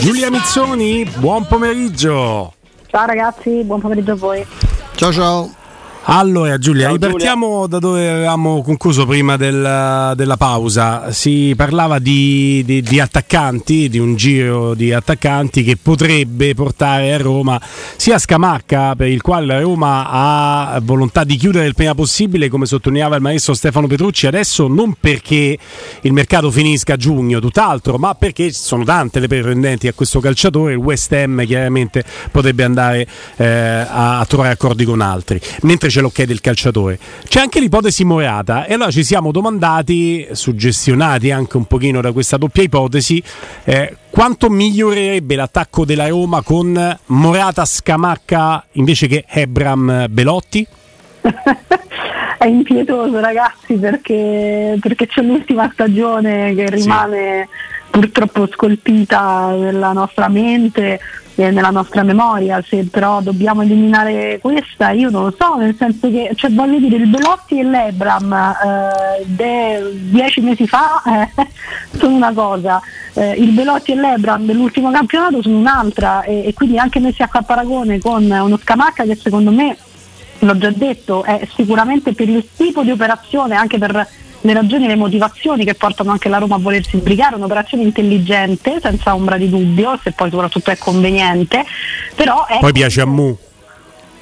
Giulia Mizzoni, buon pomeriggio. Ciao ragazzi, buon pomeriggio a voi. Ciao ciao. Allora Giulia, ripartiamo da dove avevamo concluso prima del, della pausa. Si parlava di, di, di, attaccanti, di un giro di attaccanti che potrebbe portare a Roma sia Scamacca, per il quale la Roma ha volontà di chiudere il prima possibile, come sottolineava il maestro Stefano Petrucci, adesso non perché il mercato finisca a giugno, tutt'altro, ma perché sono tante le pretendenti a questo calciatore, il West Ham chiaramente potrebbe andare eh, a, a trovare accordi con altri. Mentre c'è l'ok del calciatore. C'è anche l'ipotesi Morata e allora ci siamo domandati, suggestionati anche un pochino da questa doppia ipotesi, eh, quanto migliorerebbe l'attacco della Roma con Morata Scamacca invece che Hebram Belotti? È impietoso ragazzi perché, perché c'è l'ultima stagione che rimane sì. Purtroppo scolpita nella nostra mente nella nostra memoria, se però dobbiamo eliminare questa, io non lo so, nel senso che cioè, voglio dire il Belotti e l'Ebram eh, de, dieci mesi fa eh, sono una cosa, eh, il Belotti e l'Ebram dell'ultimo campionato sono un'altra e, e quindi anche messi a paragone con uno Scamacca che secondo me l'ho già detto, è sicuramente per il tipo di operazione, anche per le ragioni e le motivazioni che portano anche la Roma a volersi sbrigare, un'operazione intelligente, senza ombra di dubbio, se poi soprattutto è conveniente, però è poi piace a Mu.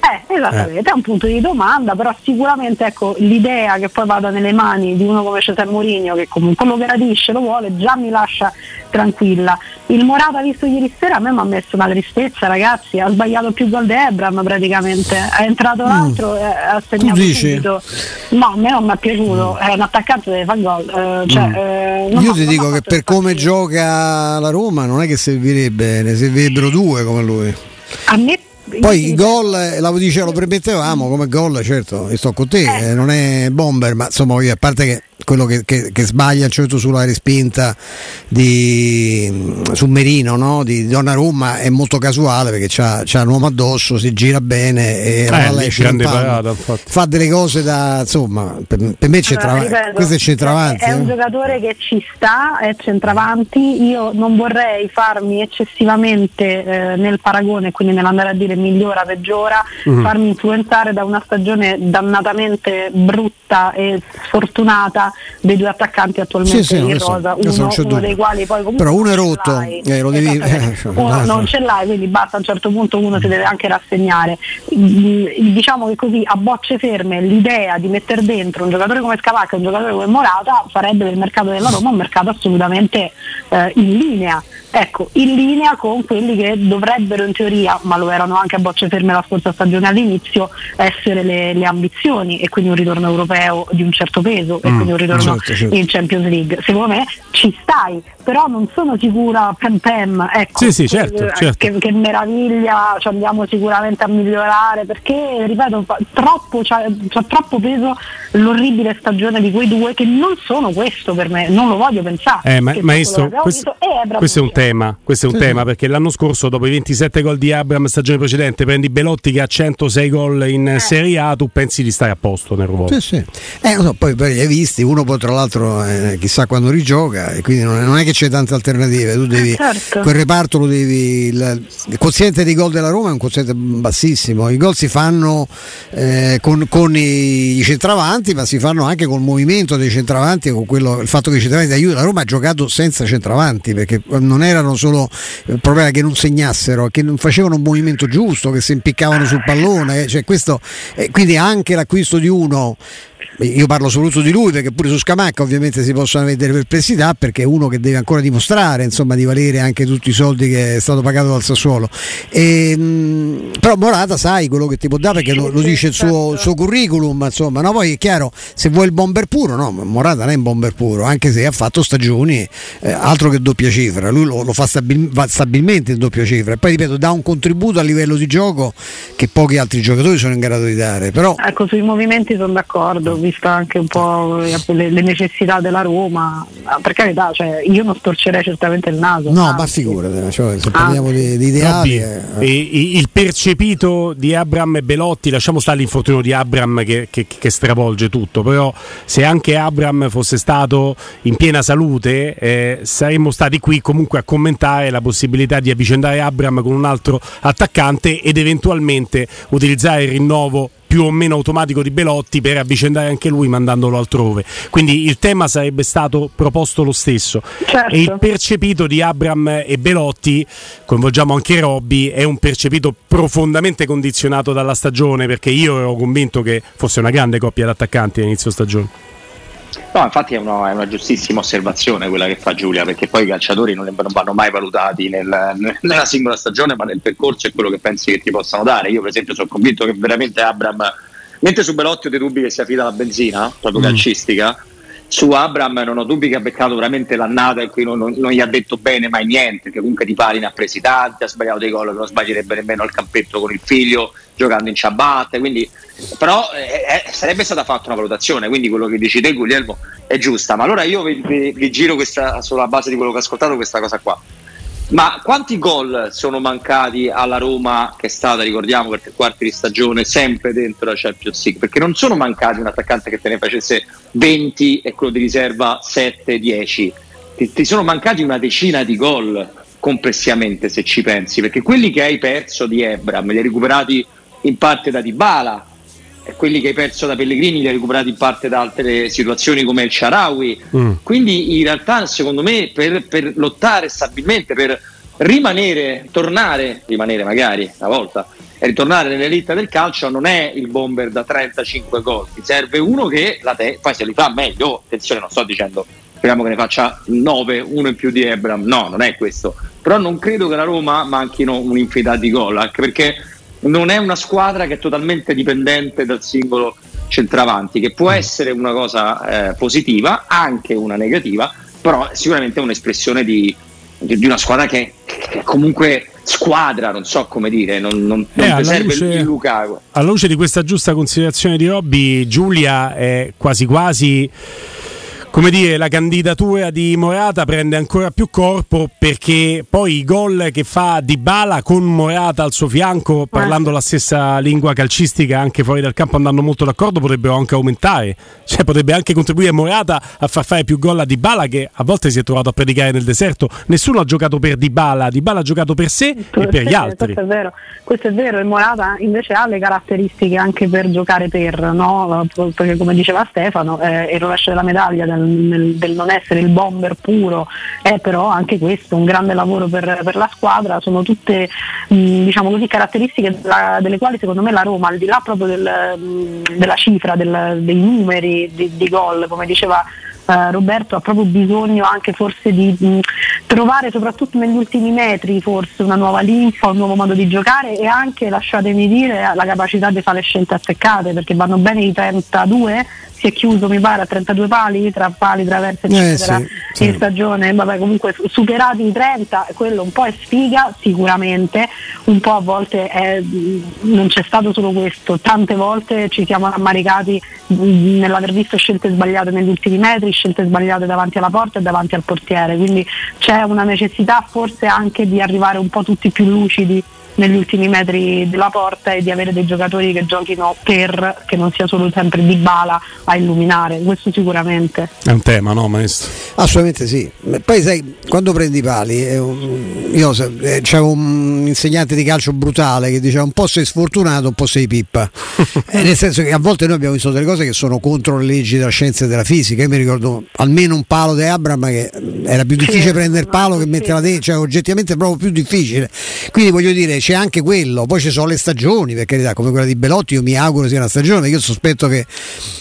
Eh, esattamente, eh. è un punto di domanda, però sicuramente ecco, l'idea che poi vada nelle mani di uno come Cesare Mourinho, che comunque lo gradisce, lo vuole, già mi lascia tranquilla. Il Morata visto ieri sera a me mi ha messo una tristezza, ragazzi, ha sbagliato più gol di Ebram praticamente, è entrato mm. l'altro e ha segnato subito. No, a me non mi è piaciuto, è un attaccante deve fare gol. Eh, cioè, mm. eh, Io ti dico che per come gioca la Roma non è che servirebbe, ne servirebbero due come lui. A me poi i gol, eh, la dice, lo permettevamo come gol, certo, sto con te, eh. non è bomber, ma insomma, a parte che quello che, che, che sbaglia certo sulla respinta di, su Merino no? di Donnarumma è molto casuale perché c'ha, c'ha un uomo addosso, si gira bene e eh, parata, fa delle cose da insomma per, per me c'entra, allora, questo è centravanti. È, è un eh. giocatore che ci sta, è centravanti, io non vorrei farmi eccessivamente eh, nel paragone, quindi nell'andare a dire migliora, peggiora, mm-hmm. farmi influenzare da una stagione dannatamente brutta e sfortunata dei due attaccanti attualmente sì, sì, in rosa, uno, uno dei quali poi comunque però uno è rotto, eh, lo devi... eh, uno non ce l'hai, quindi basta a un certo punto uno si deve anche rassegnare. Diciamo che così a bocce ferme l'idea di mettere dentro un giocatore come Scavacca e un giocatore come Morata farebbe del mercato della Roma un mercato assolutamente eh, in linea ecco, in linea con quelli che dovrebbero in teoria, ma lo erano anche a bocce ferme la scorsa stagione all'inizio, essere le, le ambizioni e quindi un ritorno europeo di un certo peso e mm, quindi un ritorno certo, certo. in Champions League. Secondo me ci stai, però non sono sicura pem pem, ecco, sì, sì, certo, certo. Che, che, meraviglia, ci andiamo sicuramente a migliorare perché, ripeto, troppo, c'ha, c'ha troppo peso l'orribile stagione di quei due che non sono questo per me, non lo voglio pensare. Eh, ma, maestro, questo, questo, è un tema, questo è un sì. tema perché l'anno scorso dopo i 27 gol di Abram stagione precedente prendi Belotti che ha 106 gol in eh. Serie A, tu pensi di stare a posto nel ruolo. Sì, sì. Eh, so, poi, poi li hai visti, uno poi tra l'altro eh, chissà quando rigioca e quindi non è, non è, che c'è tante alternative, tu devi, certo. quel reparto lo devi, il, il quoziente di gol della Roma è un quoziente bassissimo, i gol si fanno eh, con, con i, i, centravanti ma si fanno anche col movimento dei centravanti con quello, il fatto che i centravanti aiutano, la Roma ha giocato senza centravanti perché non erano solo il problema che non segnassero, che non facevano un movimento giusto, che si impiccavano sul pallone, cioè questo, eh, quindi anche l'acquisto di uno io parlo soprattutto di lui perché pure su Scamacca ovviamente si possono avere delle perplessità perché è uno che deve ancora dimostrare insomma, di valere anche tutti i soldi che è stato pagato dal Sassuolo. E, mh, però Morata sai quello che ti può dare perché lo, lo dice il suo, il suo, curriculum insomma no? poi è chiaro se vuoi il bomber puro no Morata non è un bomber puro anche se ha fatto stagioni eh, altro che doppia cifra. Lui lo, lo fa, stabil, stabilmente in doppia cifra. E poi ripeto dà un contributo a livello di gioco che pochi altri giocatori sono in grado di dare però ecco sui movimenti sono d'accordo vista anche un po' le, le necessità della Roma, per carità, cioè, io non storcerei certamente il naso. No, ma figurate, cioè, se parliamo ah. di, di ideali. Eh. il percepito di Abram e Belotti, lasciamo stare l'infortunio di Abram che, che, che, stravolge tutto, però se anche Abram fosse stato in piena salute eh, saremmo stati qui comunque a commentare la possibilità di avvicendare Abram con un altro attaccante ed eventualmente utilizzare il rinnovo più o meno automatico di Belotti per avvicendare anche lui mandandolo altrove. Quindi il tema sarebbe stato proposto lo stesso. Certo. E il percepito di Abram e Belotti, coinvolgiamo anche Robby, è un percepito profondamente condizionato dalla stagione perché io ero convinto che fosse una grande coppia di attaccanti all'inizio stagione. No, infatti è una, è una, giustissima osservazione quella che fa Giulia, perché poi i calciatori non, non vanno mai valutati nel, nella singola stagione, ma nel percorso e quello che pensi che ti possano dare. Io, per esempio, sono convinto che veramente Abram, mentre su Belotti ho dei dubbi che sia fida la benzina, proprio mm. calcistica, su Abram non ho dubbi che ha beccato veramente l'annata in cui non, non, non, gli ha detto bene mai niente, che comunque di pari ne ha presi tanti, ha sbagliato dei gol non sbaglierebbe nemmeno al campetto con il figlio, giocando in ciabatte, quindi però eh, eh, sarebbe stata fatta una valutazione, quindi quello che dici te Guglielmo è giusta, ma allora io vi, vi, vi giro questa, sulla base di quello che ho ascoltato questa cosa qua. Ma quanti gol sono mancati alla Roma che è stata, ricordiamo, per tre quarti di stagione sempre dentro la Champions League? Perché non sono mancati un attaccante che te ne facesse 20 e quello di riserva 7-10. Ti, ti sono mancati una decina di gol complessivamente se ci pensi, perché quelli che hai perso di Ebram li hai recuperati in parte da Dybala, quelli che hai perso da Pellegrini li hai recuperati in parte da altre situazioni come il Sharawi. Mm. Quindi in realtà secondo me per, per, lottare stabilmente, per rimanere, tornare, rimanere magari una volta, e ritornare nell'elite del calcio non è il bomber da 35 gol, ti serve uno che la te- poi se li fa meglio, attenzione non sto dicendo speriamo che ne faccia 9, uno in più di Ebram, no, non è questo, però non credo che la Roma manchino un'infinità di gol, anche perché non è una squadra che è totalmente dipendente dal singolo centravanti, che può mm. essere una cosa eh, positiva, anche una negativa, però sicuramente è un'espressione di, di una squadra che, che, comunque squadra, non so come dire, non, non, eh, non serve luce, il Lukaku. Alla luce di questa giusta considerazione di Robby, Giulia è quasi quasi come dire, la candidatura di Morata prende ancora più corpo perché poi i gol che fa Di Bala con Morata al suo fianco, parlando la stessa lingua calcistica anche fuori dal campo, andando molto d'accordo, potrebbero anche aumentare. Cioè potrebbe anche contribuire Morata a far fare più gol a Di Bala che a volte si è trovato a predicare nel deserto. Nessuno ha giocato per Di Bala, Di Bala ha giocato per sé e per gli altri. Questo è vero, questo è vero. e Morata invece ha le caratteristiche anche per giocare per, no? perché come diceva Stefano, eh, il rovescio della medaglia del nel, del, non essere il bomber puro, è però anche questo un grande lavoro per, per la squadra, sono tutte mh, diciamo così, caratteristiche della, delle quali secondo me la Roma, al di là proprio del, mh, della cifra, del, dei numeri di, di gol, come diceva Uh, Roberto ha proprio bisogno anche forse di mh, trovare soprattutto negli ultimi metri forse una nuova linfa, un nuovo modo di giocare e anche lasciatemi dire la capacità di fare scelte azzeccate perché vanno bene i 32 si è chiuso mi pare a 32 pali tra pali, traverse eccetera eh sì, in sì. stagione. Vabbè comunque superati i 30 quello un po' è sfiga sicuramente. Un po' a volte è, non c'è stato solo questo. Tante volte ci siamo rammaricati nell'aver visto scelte sbagliate negli ultimi metri scelte sbagliate davanti alla porta e davanti al portiere, quindi c'è una necessità forse anche di arrivare un po' tutti più lucidi negli ultimi metri della porta e di avere dei giocatori che giochino per che non sia solo sempre di bala a illuminare, questo sicuramente. È un tema, no maestro? Assolutamente sì. Poi sai, quando prendi i pali, io eh, c'avevo un insegnante di calcio brutale che diceva un po' sei sfortunato, un po' sei pippa. eh, nel senso che a volte noi abbiamo visto delle cose che sono contro le leggi della scienza e della fisica. Io mi ricordo almeno un palo di Abram che era più difficile sì, prendere il palo che metterla dentro, cioè oggettivamente è proprio più difficile. Quindi voglio dire, c'è anche quello, poi ci sono le stagioni, per carità, come quella di Belotti, io mi auguro sia una stagione, perché io sospetto che,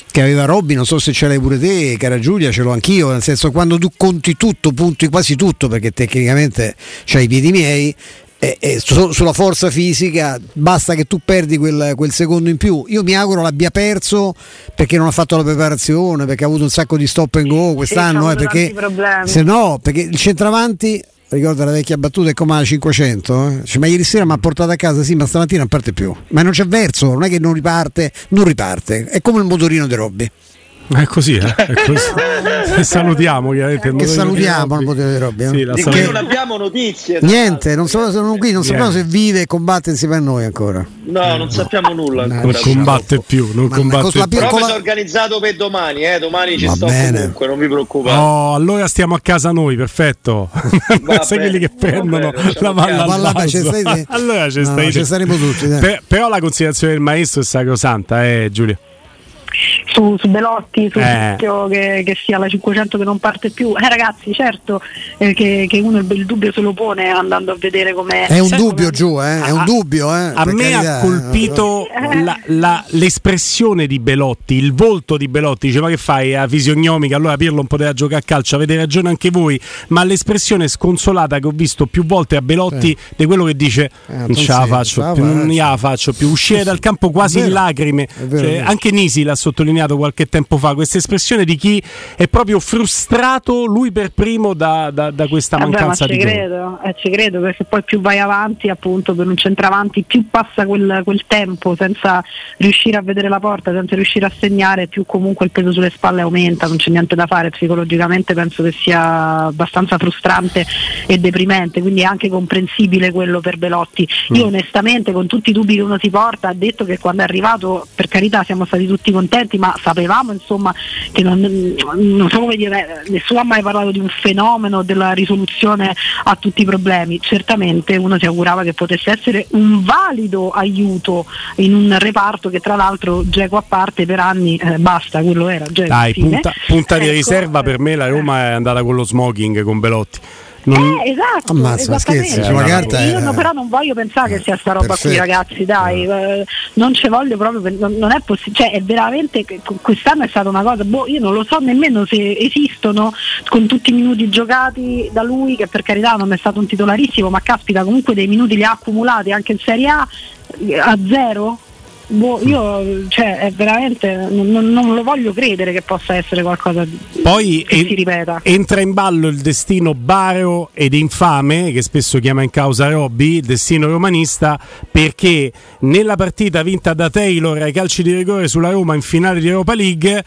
che aveva Robby, non so se ce l'hai pure te, cara Giulia, ce l'ho anch'io, nel senso quando tu conti tutto, punti quasi tutto, perché tecnicamente c'hai i piedi miei, e, e su, sulla forza fisica basta che tu perdi quel, quel, secondo in più. Io mi auguro l'abbia perso perché non ha fatto la preparazione, perché ha avuto un sacco di stop and go quest'anno. Eh, perché, se no, perché il centravanti ricorda la vecchia battuta è come la 500 eh? cioè, ma ieri sera mi ha portato a casa sì ma stamattina non parte più. Ma non c'è verso non è che non riparte non riparte. È come il motorino di Robby è così, eh? È così. e salutiamo chiaramente. Che salutiamo il potere di Robby. Sì, di cui non abbiamo notizie. Niente, non so, sono qui, non sappiamo se vive e combatte insieme a noi ancora. No, non sappiamo nulla ancora. Non combatte più, non ma combatte più. Però mi sono organizzato per domani, eh? domani ci Va sto bene. comunque, non vi preoccupate. Oh, allora stiamo a casa noi, perfetto. Sai quelli che prendono bene, la palla al stai Allora ci, no, ci staremo tutti. Per, però la considerazione del maestro è sacrosanta, eh Giulio su, su Belotti, su eh. che, che, sia la 500 che non parte più. Eh ragazzi, certo eh, che, che, uno il, il, dubbio se lo pone andando a vedere come È un dubbio giù, eh? è un dubbio. Eh, a me carità. ha colpito eh. la, la, l'espressione di Belotti, il volto di Belotti, dice ma che fai a fisionomica, allora Pirlo non poteva giocare a calcio, avete ragione anche voi, ma l'espressione sconsolata che ho visto più volte a Belotti eh. di quello che dice non ce la faccio più, non la faccio più, uscire dal campo quasi in lacrime, cioè, anche Nisi l'ha sottolineato qualche tempo fa, questa espressione di chi è proprio frustrato lui per primo da, da, da questa mancanza Vabbè, di ci credo, eh, ci credo perché poi più vai avanti appunto per un centravanti più passa quel, quel, tempo senza riuscire a vedere la porta, senza riuscire a segnare più comunque il peso sulle spalle aumenta, non c'è niente da fare psicologicamente penso che sia abbastanza frustrante e deprimente quindi è anche comprensibile quello per Belotti io mm. onestamente con tutti i dubbi che uno si porta ha detto che quando è arrivato per carità siamo stati tutti contenti ma sapevamo insomma che non, non so come dire, nessuno ha mai parlato di un fenomeno della risoluzione a tutti i problemi, certamente uno si augurava che potesse essere un valido aiuto in un reparto che tra l'altro Geco a parte per anni eh, basta, quello era. Geco, Dai, punta, punta, di ecco, riserva per me la Roma è andata con lo smoking con Belotti. Non... Eh, esatto, Ammazza, scherzi, sulla carta io no, però non voglio pensare che sia sta roba Perfetto. qui ragazzi dai eh, non ci voglio proprio non, non è possibile cioè è veramente quest'anno è stata una cosa boh, io non lo so nemmeno se esistono con tutti i minuti giocati da lui che per carità non è stato un titolarissimo ma caspita comunque dei minuti li ha accumulati anche in Serie A a zero Boh, io cioè, è veramente non, non, lo voglio credere che possa essere qualcosa di poi che en- si ripeta. entra in ballo il destino baro ed infame che spesso chiama in causa Robby il destino romanista perché nella partita vinta da Taylor ai calci di rigore sulla Roma in finale di Europa League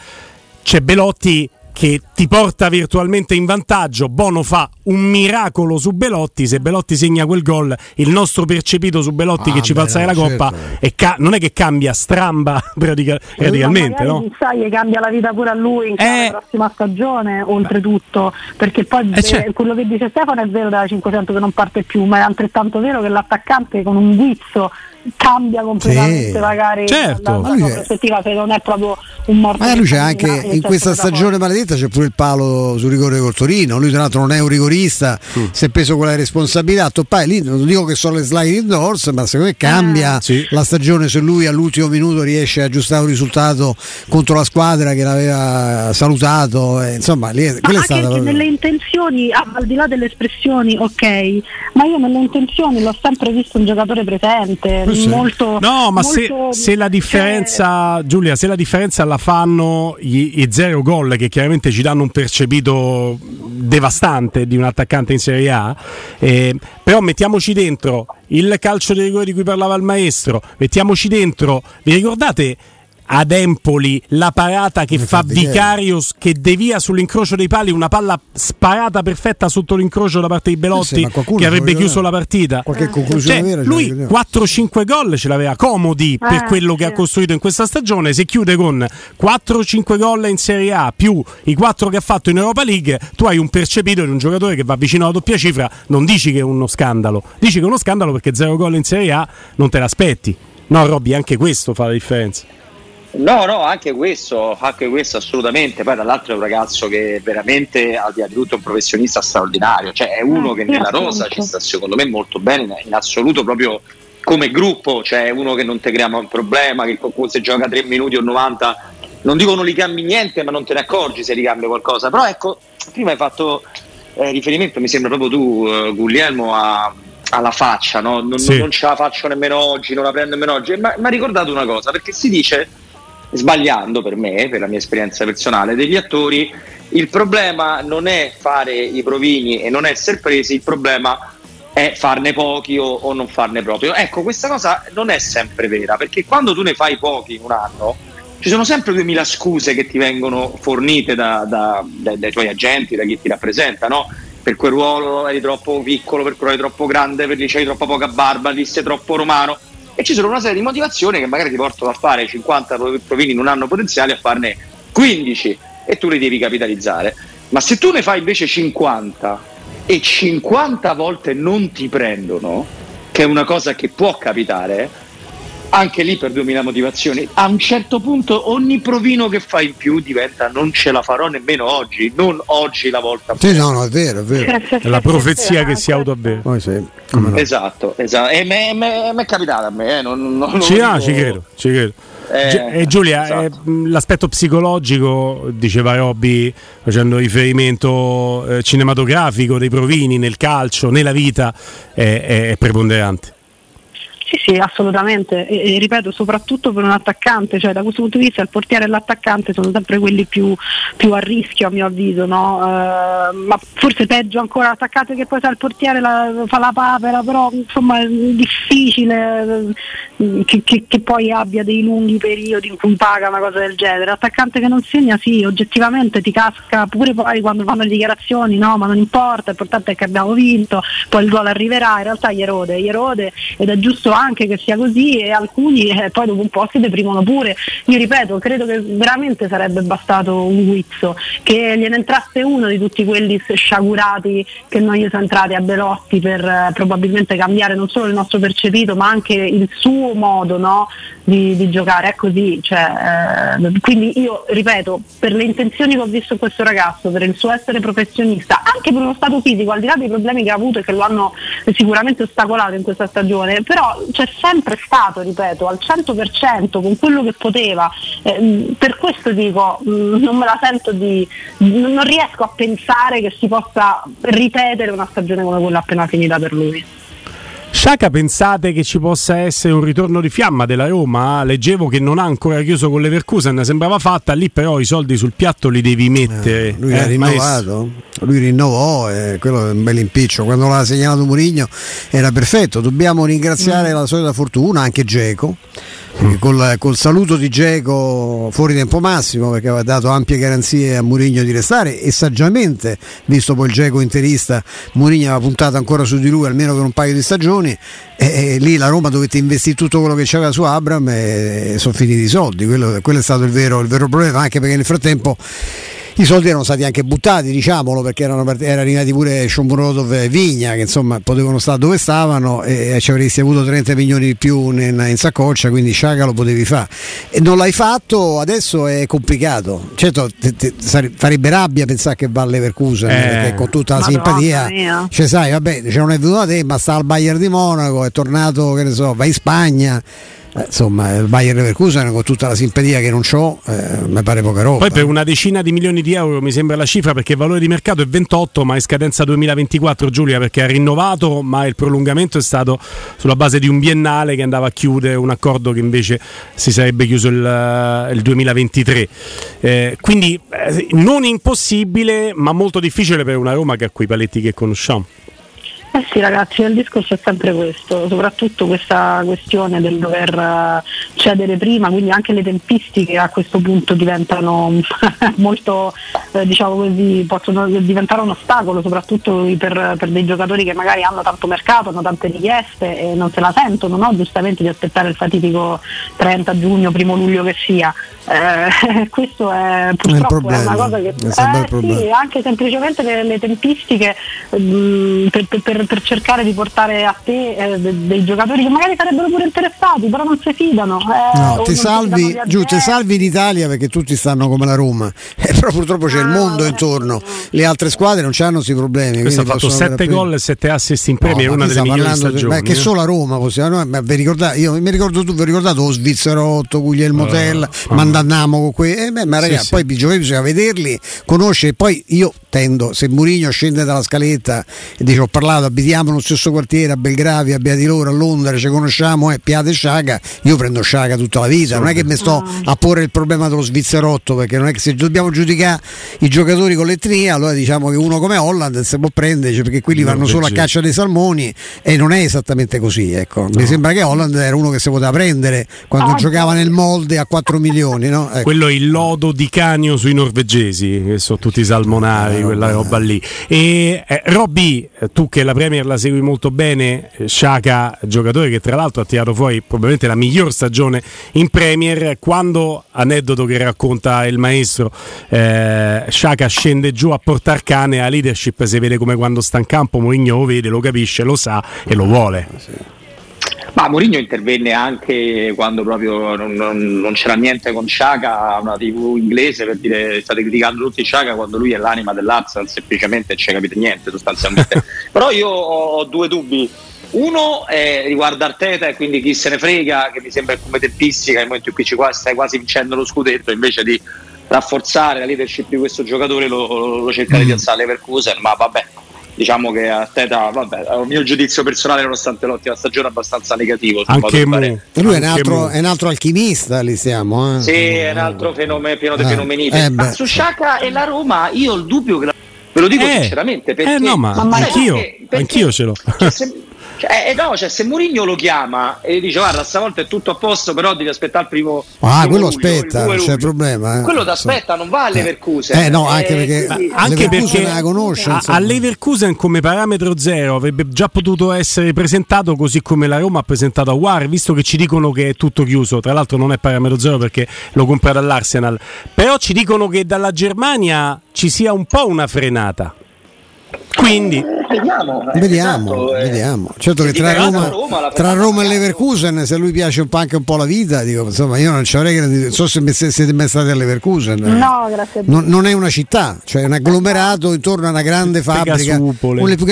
c'è Belotti che ti porta virtualmente in vantaggio. Bono fa un miracolo su Belotti. Se Belotti segna quel gol, il nostro percepito su Belotti ah, che ci fa alzare la coppa certo. ca- non è che cambia, stramba pratica- praticamente. No? Sai, cambia la vita pure a lui in eh, la prossima stagione, oltretutto. Perché poi eh, cioè. quello che dice Stefano è vero della 500 che non parte più, ma è altrettanto vero che l'attaccante con un guizzo cambia completamente sì. magari certo. la, la prospettiva se non è proprio un morto ma lui c'è anche in questa stagione maledetta c'è pure il palo sul rigore col Torino lui tra l'altro non è un rigorista mm. si è preso quella responsabilità Toppai lì non dico che sono le sliding doors ma secondo me cambia eh. sì. la stagione se lui all'ultimo minuto riesce a aggiustare un risultato contro la squadra che l'aveva salutato eh, insomma lì è, quella è stata proprio... nelle intenzioni al di là delle espressioni ok ma io nelle intenzioni l'ho sempre visto un giocatore presente molto. No, ma molto, se, se, la differenza, cioè... Giulia, se la differenza la fanno i, zero gol che chiaramente ci danno un percepito devastante di un attaccante in Serie A, eh, però mettiamoci dentro il calcio di rigore di cui parlava il maestro, mettiamoci dentro, vi ricordate? Ad Empoli la parata che fa Vicarios che devia sull'incrocio dei pali una palla sparata perfetta sotto l'incrocio da parte di Belotti sì, che avrebbe chiuso la partita. Qualche conclusione Cioè, vera lui l'aveva. 4-5 gol ce l'aveva comodi per Eh, quello che sì. ha costruito in questa stagione. Se chiude con 4-5 gol in Serie A più i 4 che ha fatto in Europa League, tu hai un percepito di un giocatore che va vicino alla doppia cifra. Non dici che è uno scandalo, dici che è uno scandalo perché 0 gol in Serie A non te l'aspetti. No, Robby, anche questo fa la differenza. No, no, anche questo, anche questo assolutamente. Poi dall'altro è un ragazzo che veramente al di là di tutto è un professionista straordinario, cioè è uno Eh, che nella rosa ci sta secondo me molto bene in, assoluto proprio come gruppo, cioè è uno che non ti crea un problema, che se gioca 3 minuti o 90 non dico non li cambi niente, ma non te ne accorgi se li cambia qualcosa. Però ecco, prima hai fatto eh, riferimento, mi sembra proprio tu, eh, Guglielmo, a- alla faccia, no? non, Sì. non ce la faccio nemmeno oggi, non la prendo nemmeno oggi. Ma mi ha ricordato una cosa, perché si dice sbagliando per me, per la mia esperienza personale, degli attori, il problema non è fare i provini e non essere presi, il problema è farne pochi o, o non farne proprio. Ecco, questa cosa non è sempre vera, perché quando tu ne fai pochi in un anno, ci sono sempre 2000 scuse che ti vengono fornite da- da- dai, dai tuoi agenti, da chi ti rappresenta, no? Per quel ruolo eri troppo piccolo, per quello eri troppo grande, per lì c'hai troppa poca barba, lì sei troppo romano. E ci sono una serie di motivazioni che magari ti portano a fare 50 provini in un anno potenziale a farne 15 e tu li devi capitalizzare. Ma se tu ne fai invece 50 e 50 volte non ti prendono, che è una cosa che può capitare, anche lì per 2000 motivazioni, a un certo punto ogni provino che fai in più diventa non ce la farò nemmeno oggi, non oggi la volta. Sì, no, no, è vero, è vero. È la profezia che si autoavvera. Poi sì, no. Esatto, esatto. E mi è capitato a me, eh, non, non- non Ci, ah, ci credo, ci credo. Eh, Gi- eh, Giulia, esatto. eh, l'aspetto psicologico, diceva Robby, facendo riferimento eh, cinematografico dei provini nel calcio, nella vita, è preponderante. Sì, sì, assolutamente. E, e ripeto, soprattutto per un attaccante, cioè da questo punto di vista il portiere e l'attaccante sono sempre quelli più, più a rischio a mio avviso, no? Eh, ma forse peggio ancora l'attaccante che poi sa il portiere la- fa la papera, però insomma è difficile eh, che, che- che poi abbia dei lunghi periodi in cui paga una cosa del genere. L'attaccante che non segna sì, oggettivamente ti casca pure poi quando fanno le dichiarazioni, no, ma non importa, l'importante è che abbiamo vinto, poi il gol arriverà, in realtà gli erode, gli erode ed è giusto anche che sia così e alcuni eh, poi dopo un po' si deprimono pure. Io ripeto, credo che veramente sarebbe bastato un guizzo, che gliene entrasse uno di tutti quelli sciagurati che non gli sono entrati a Belotti per eh, probabilmente cambiare non solo il nostro percepito ma anche il suo modo no, di, di giocare. È così, cioè, eh, quindi io ripeto, per le intenzioni che ho visto in questo ragazzo, per il suo essere professionista, anche per uno stato fisico, al di là dei problemi che ha avuto e che lo hanno sicuramente ostacolato in questa stagione, però c'è sempre stato, ripeto, al 100% con quello che poteva. Eh, per questo dico, mh, non me la sento di. non riesco a pensare che si possa ripetere una stagione come quella appena finita per lui. Sciacca, pensate che ci possa essere un ritorno di fiamma della Roma? Leggevo che non ha ancora chiuso con l'Everkusen, sembrava fatta, lì però i soldi sul piatto li devi mettere. Lui eh, ha rinnovato, lui rinnovò e quello è un bel impiccio. Quando l'ha segnalato Murigno era perfetto. Dobbiamo ringraziare la solita fortuna, anche Geco. Perché Col, col saluto di Geco fuori tempo massimo perché aveva dato ampie garanzie a Murigno di restare e saggiamente visto poi il Geco interista Murigno aveva puntato ancora su di lui almeno per un paio di stagioni e, e lì la Roma dovette investire tutto quello che c'aveva su Abram e, sono finiti i soldi quello, quello è stato il vero, il vero problema anche perché nel frattempo i soldi erano stati anche buttati, diciamolo, perché erano, erano arrivati pure Shomurodov e Vigna, che insomma potevano stare dove stavano e ci avresti avuto 30 milioni di più in, in saccoccia, quindi Sciaga lo potevi fare. E non l'hai fatto, adesso è complicato. Certo, te- te- farebbe rabbia pensare che va all'Leverkusen, Eh. perché con tutta la simpatia, cioè sai, vabbè, cioè non è venuto da te, ma sta al Bayern di Monaco, è tornato, che ne so, va in Spagna. Eh, insomma, il Bayern Leverkusen con tutta la simpatia che non ho, eh, mi pare poca roba. Poi per una decina di milioni di euro mi sembra la cifra perché il valore di mercato è 28 ma è scadenza 2024 Giulia perché ha rinnovato ma il prolungamento è stato sulla base di un biennale che andava a chiudere un accordo che invece si sarebbe chiuso il, il 2023. Eh, quindi eh, non impossibile ma molto difficile per una Roma che ha quei paletti che conosciamo. Eh sì ragazzi, il discorso è sempre questo, soprattutto questa questione del dover eh, cedere prima, quindi anche le tempistiche a questo punto diventano molto, eh, diciamo così, possono diventare un ostacolo, soprattutto per, per, dei giocatori che magari hanno tanto mercato, hanno tante richieste e non se la sentono, no? giustamente di aspettare il fatidico 30 giugno, primo luglio che sia. Eh, questo è purtroppo è, è una cosa che eh, sì, anche semplicemente le, le tempistiche mh, mm, per, per, per, cercare di portare a te eh, dei giocatori che magari sarebbero pure interessati, però non si fidano. Eh, no, ti salvi, giù, ti salvi in Italia perché tutti stanno come la Roma, eh, però purtroppo c'è ah, il mondo intorno, le altre squadre non hanno questi problemi. Questo ha fatto 7 gol e 7 assist in premio, no, è una delle migliori stagioni. Ma che solo a Roma possiamo, no, vi ricordate, io mi ricordo tu, vi ricordate lo Svizzerotto, Guglielmo uh, Tella, uh. Mandannamo con quei, eh, beh, ma ragazzi, sì, poi sì. i giocatori bisogna vederli, conoscere, poi io tendo, se Murigno scende dalla scaletta e dice ho parlato, abitiamo nello stesso quartiere a Belgravia, a di loro, a Londra, ci conosciamo, eh, Piate Sciaga, io prendo Sciaga tutta la vita, non è che mi sto a porre il problema dello svizzerotto, perché non è che se dobbiamo giudicare i giocatori con l'etnia, allora diciamo che uno come Holland si può prendere, perché quelli vanno solo a caccia dei salmoni e non è esattamente così, ecco. No. Mi sembra che Holland era uno che si poteva prendere quando ah, giocava nel molde a 4 milioni, no? ecco. Quello è il lodo di Canio sui norvegesi, che sono tutti salmonari di quella roba lì. E eh, Robby, tu che la Premier la segui molto bene, Sciaca, giocatore che tra l'altro ha tirato fuori probabilmente la miglior stagione in Premier, quando aneddoto che racconta il maestro, eh, Sciaca scende giù a portar cane, a leadership si vede come quando sta in campo, Mourinho lo vede, lo capisce, lo sa e lo vuole. Sì. Ma Mourinho intervenne anche quando proprio non, non, non c'era niente con Sciaca, una TV inglese per dire state criticando tutti Sciaca quando lui è l'anima dell'Arsenal, semplicemente non ci capite niente sostanzialmente. Però io ho due dubbi. Uno è riguardo Arteta e quindi chi se ne frega, che mi sembra come tempistica, nel momento in cui ci stai quasi vincendo lo scudetto, invece di rafforzare la leadership di questo giocatore lo, lo cerca di mm. piazzare Leverkusen, ma vabbè, diciamo che Arteta, vabbè, è un mio giudizio personale nonostante l'ottima stagione abbastanza negativo. Anche mu, lui è un, altro, è un, altro, alchimista, lì siamo. Eh? Sì, è un altro fenomeno pieno di eh, fenomenite. Eh, ma su Sciacca e la Roma io ho il dubbio che la... Ve lo dico eh, sinceramente perché... Eh no, ma, ma anch'io, perché, anch'io ce l'ho. Cioè, se, cioè, eh, no, cioè, se Mourinho lo chiama e dice guarda stavolta è tutto a posto però devi aspettare il primo ah primo quello luglio, aspetta non c'è problema eh. quello ti aspetta non va all'Everkusen eh, eh no anche perché, eh, anche perché la conosce a, all'Everkusen come parametro zero avrebbe già potuto essere presentato così come la Roma ha presentato a War visto che ci dicono che è tutto chiuso. Tra l'altro non è parametro zero perché lo compra dall'Arsenal però ci dicono che dalla Germania ci sia un po' una frenata. Quindi vediamo, eh, vediamo, esatto, eh. vediamo. Certo che tra Roma, Roma, tra Roma e Leverkusen, se a lui piace anche un po' la vita, dico, insomma, io non ci avrei grandi. Non so se siete mai stati a Leverkusen. No, grazie a Dio. Non, non, è una città, cioè è un agglomerato intorno a una grande fabbrica. Un,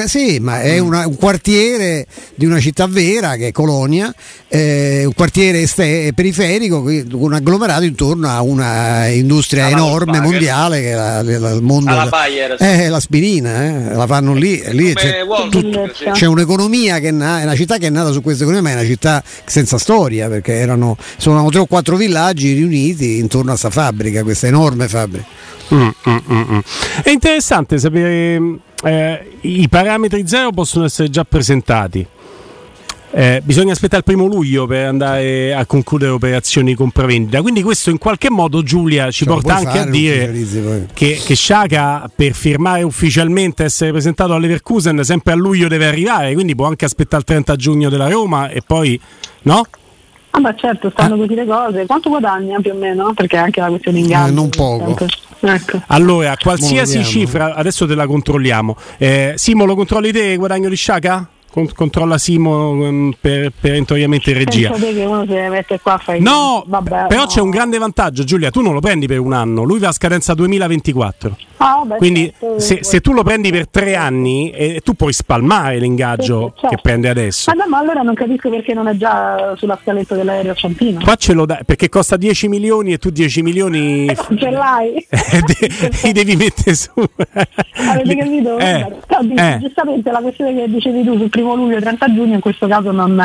sì, ma è una, un quartiere di una città vera che è Colonia, eh, un quartiere este- periferico, un agglomerato intorno a una industria alla enorme mondiale che è la, la, il mondo. Alla Bayer, sì. eh, l'aspirina, eh, la fanno lì. lì c'è, tutto, c'è, un'economia che è, na- è una città che è nata su questa economia, ma è una città senza storia perché erano sono tre o quattro villaggi riuniti intorno a questa fabbrica, questa enorme fabbrica. Mm, mm, mm, mm. È interessante sapere eh, i parametri zero possono essere già presentati eh, bisogna aspettare il primo luglio per andare a concludere operazioni compravendita. Quindi questo in qualche modo Giulia ci cioè, porta anche a dire che, che Sciaca per firmare ufficialmente essere presentato all'Everkusen sempre a luglio deve arrivare, quindi può anche aspettare il 30 giugno della Roma e poi no? Ah beh certo, stanno ah. così le cose. Quanto guadagna più o meno? Perché anche la questione in gamba. Eh, non poco. Ecco. Allora, qualsiasi cifra, adesso te la controlliamo. Eh, Simo, lo controlli te guadagno di Sciaca? Controlla Simo um, per, perentoriamente in regia. Qua no, vabbè, però no. c'è un grande vantaggio, Giulia. Tu non lo prendi per un anno, lui va a scadenza 2024. Ah, vabbè, Quindi certo, se, se, tu lo prendi per tre anni, eh, tu puoi spalmare l'ingaggio certo. che prende adesso. Ma, no, ma, allora non capisco perché non è già sulla scaletta dell'aereo Ciampino. Qua ce lo dai, perché costa 10 milioni e tu 10 milioni. Non ce l'hai. li devi mettere su. Avete capito? Eh, eh. Giustamente la questione che dicevi tu sul primo luglio 30 giugno in questo caso non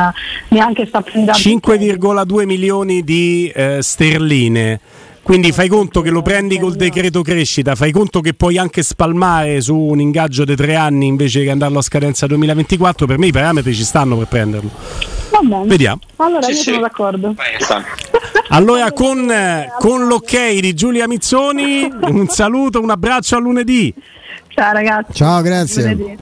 neanche sta prendendo 5,2 milioni di eh, sterline Quindi fai conto che lo prendi col decreto crescita, fai conto che puoi anche spalmare su un ingaggio di tre anni invece che andarlo a scadenza 2024. Per me i parametri ci stanno per prenderlo. Va bene. Vediamo. Allora Sì, io sì. sono d'accordo. Allora con, con l'ok di Giulia Mizzoni, un saluto, un abbraccio a lunedì. Ciao ragazzi. Ciao, grazie. Lunedì.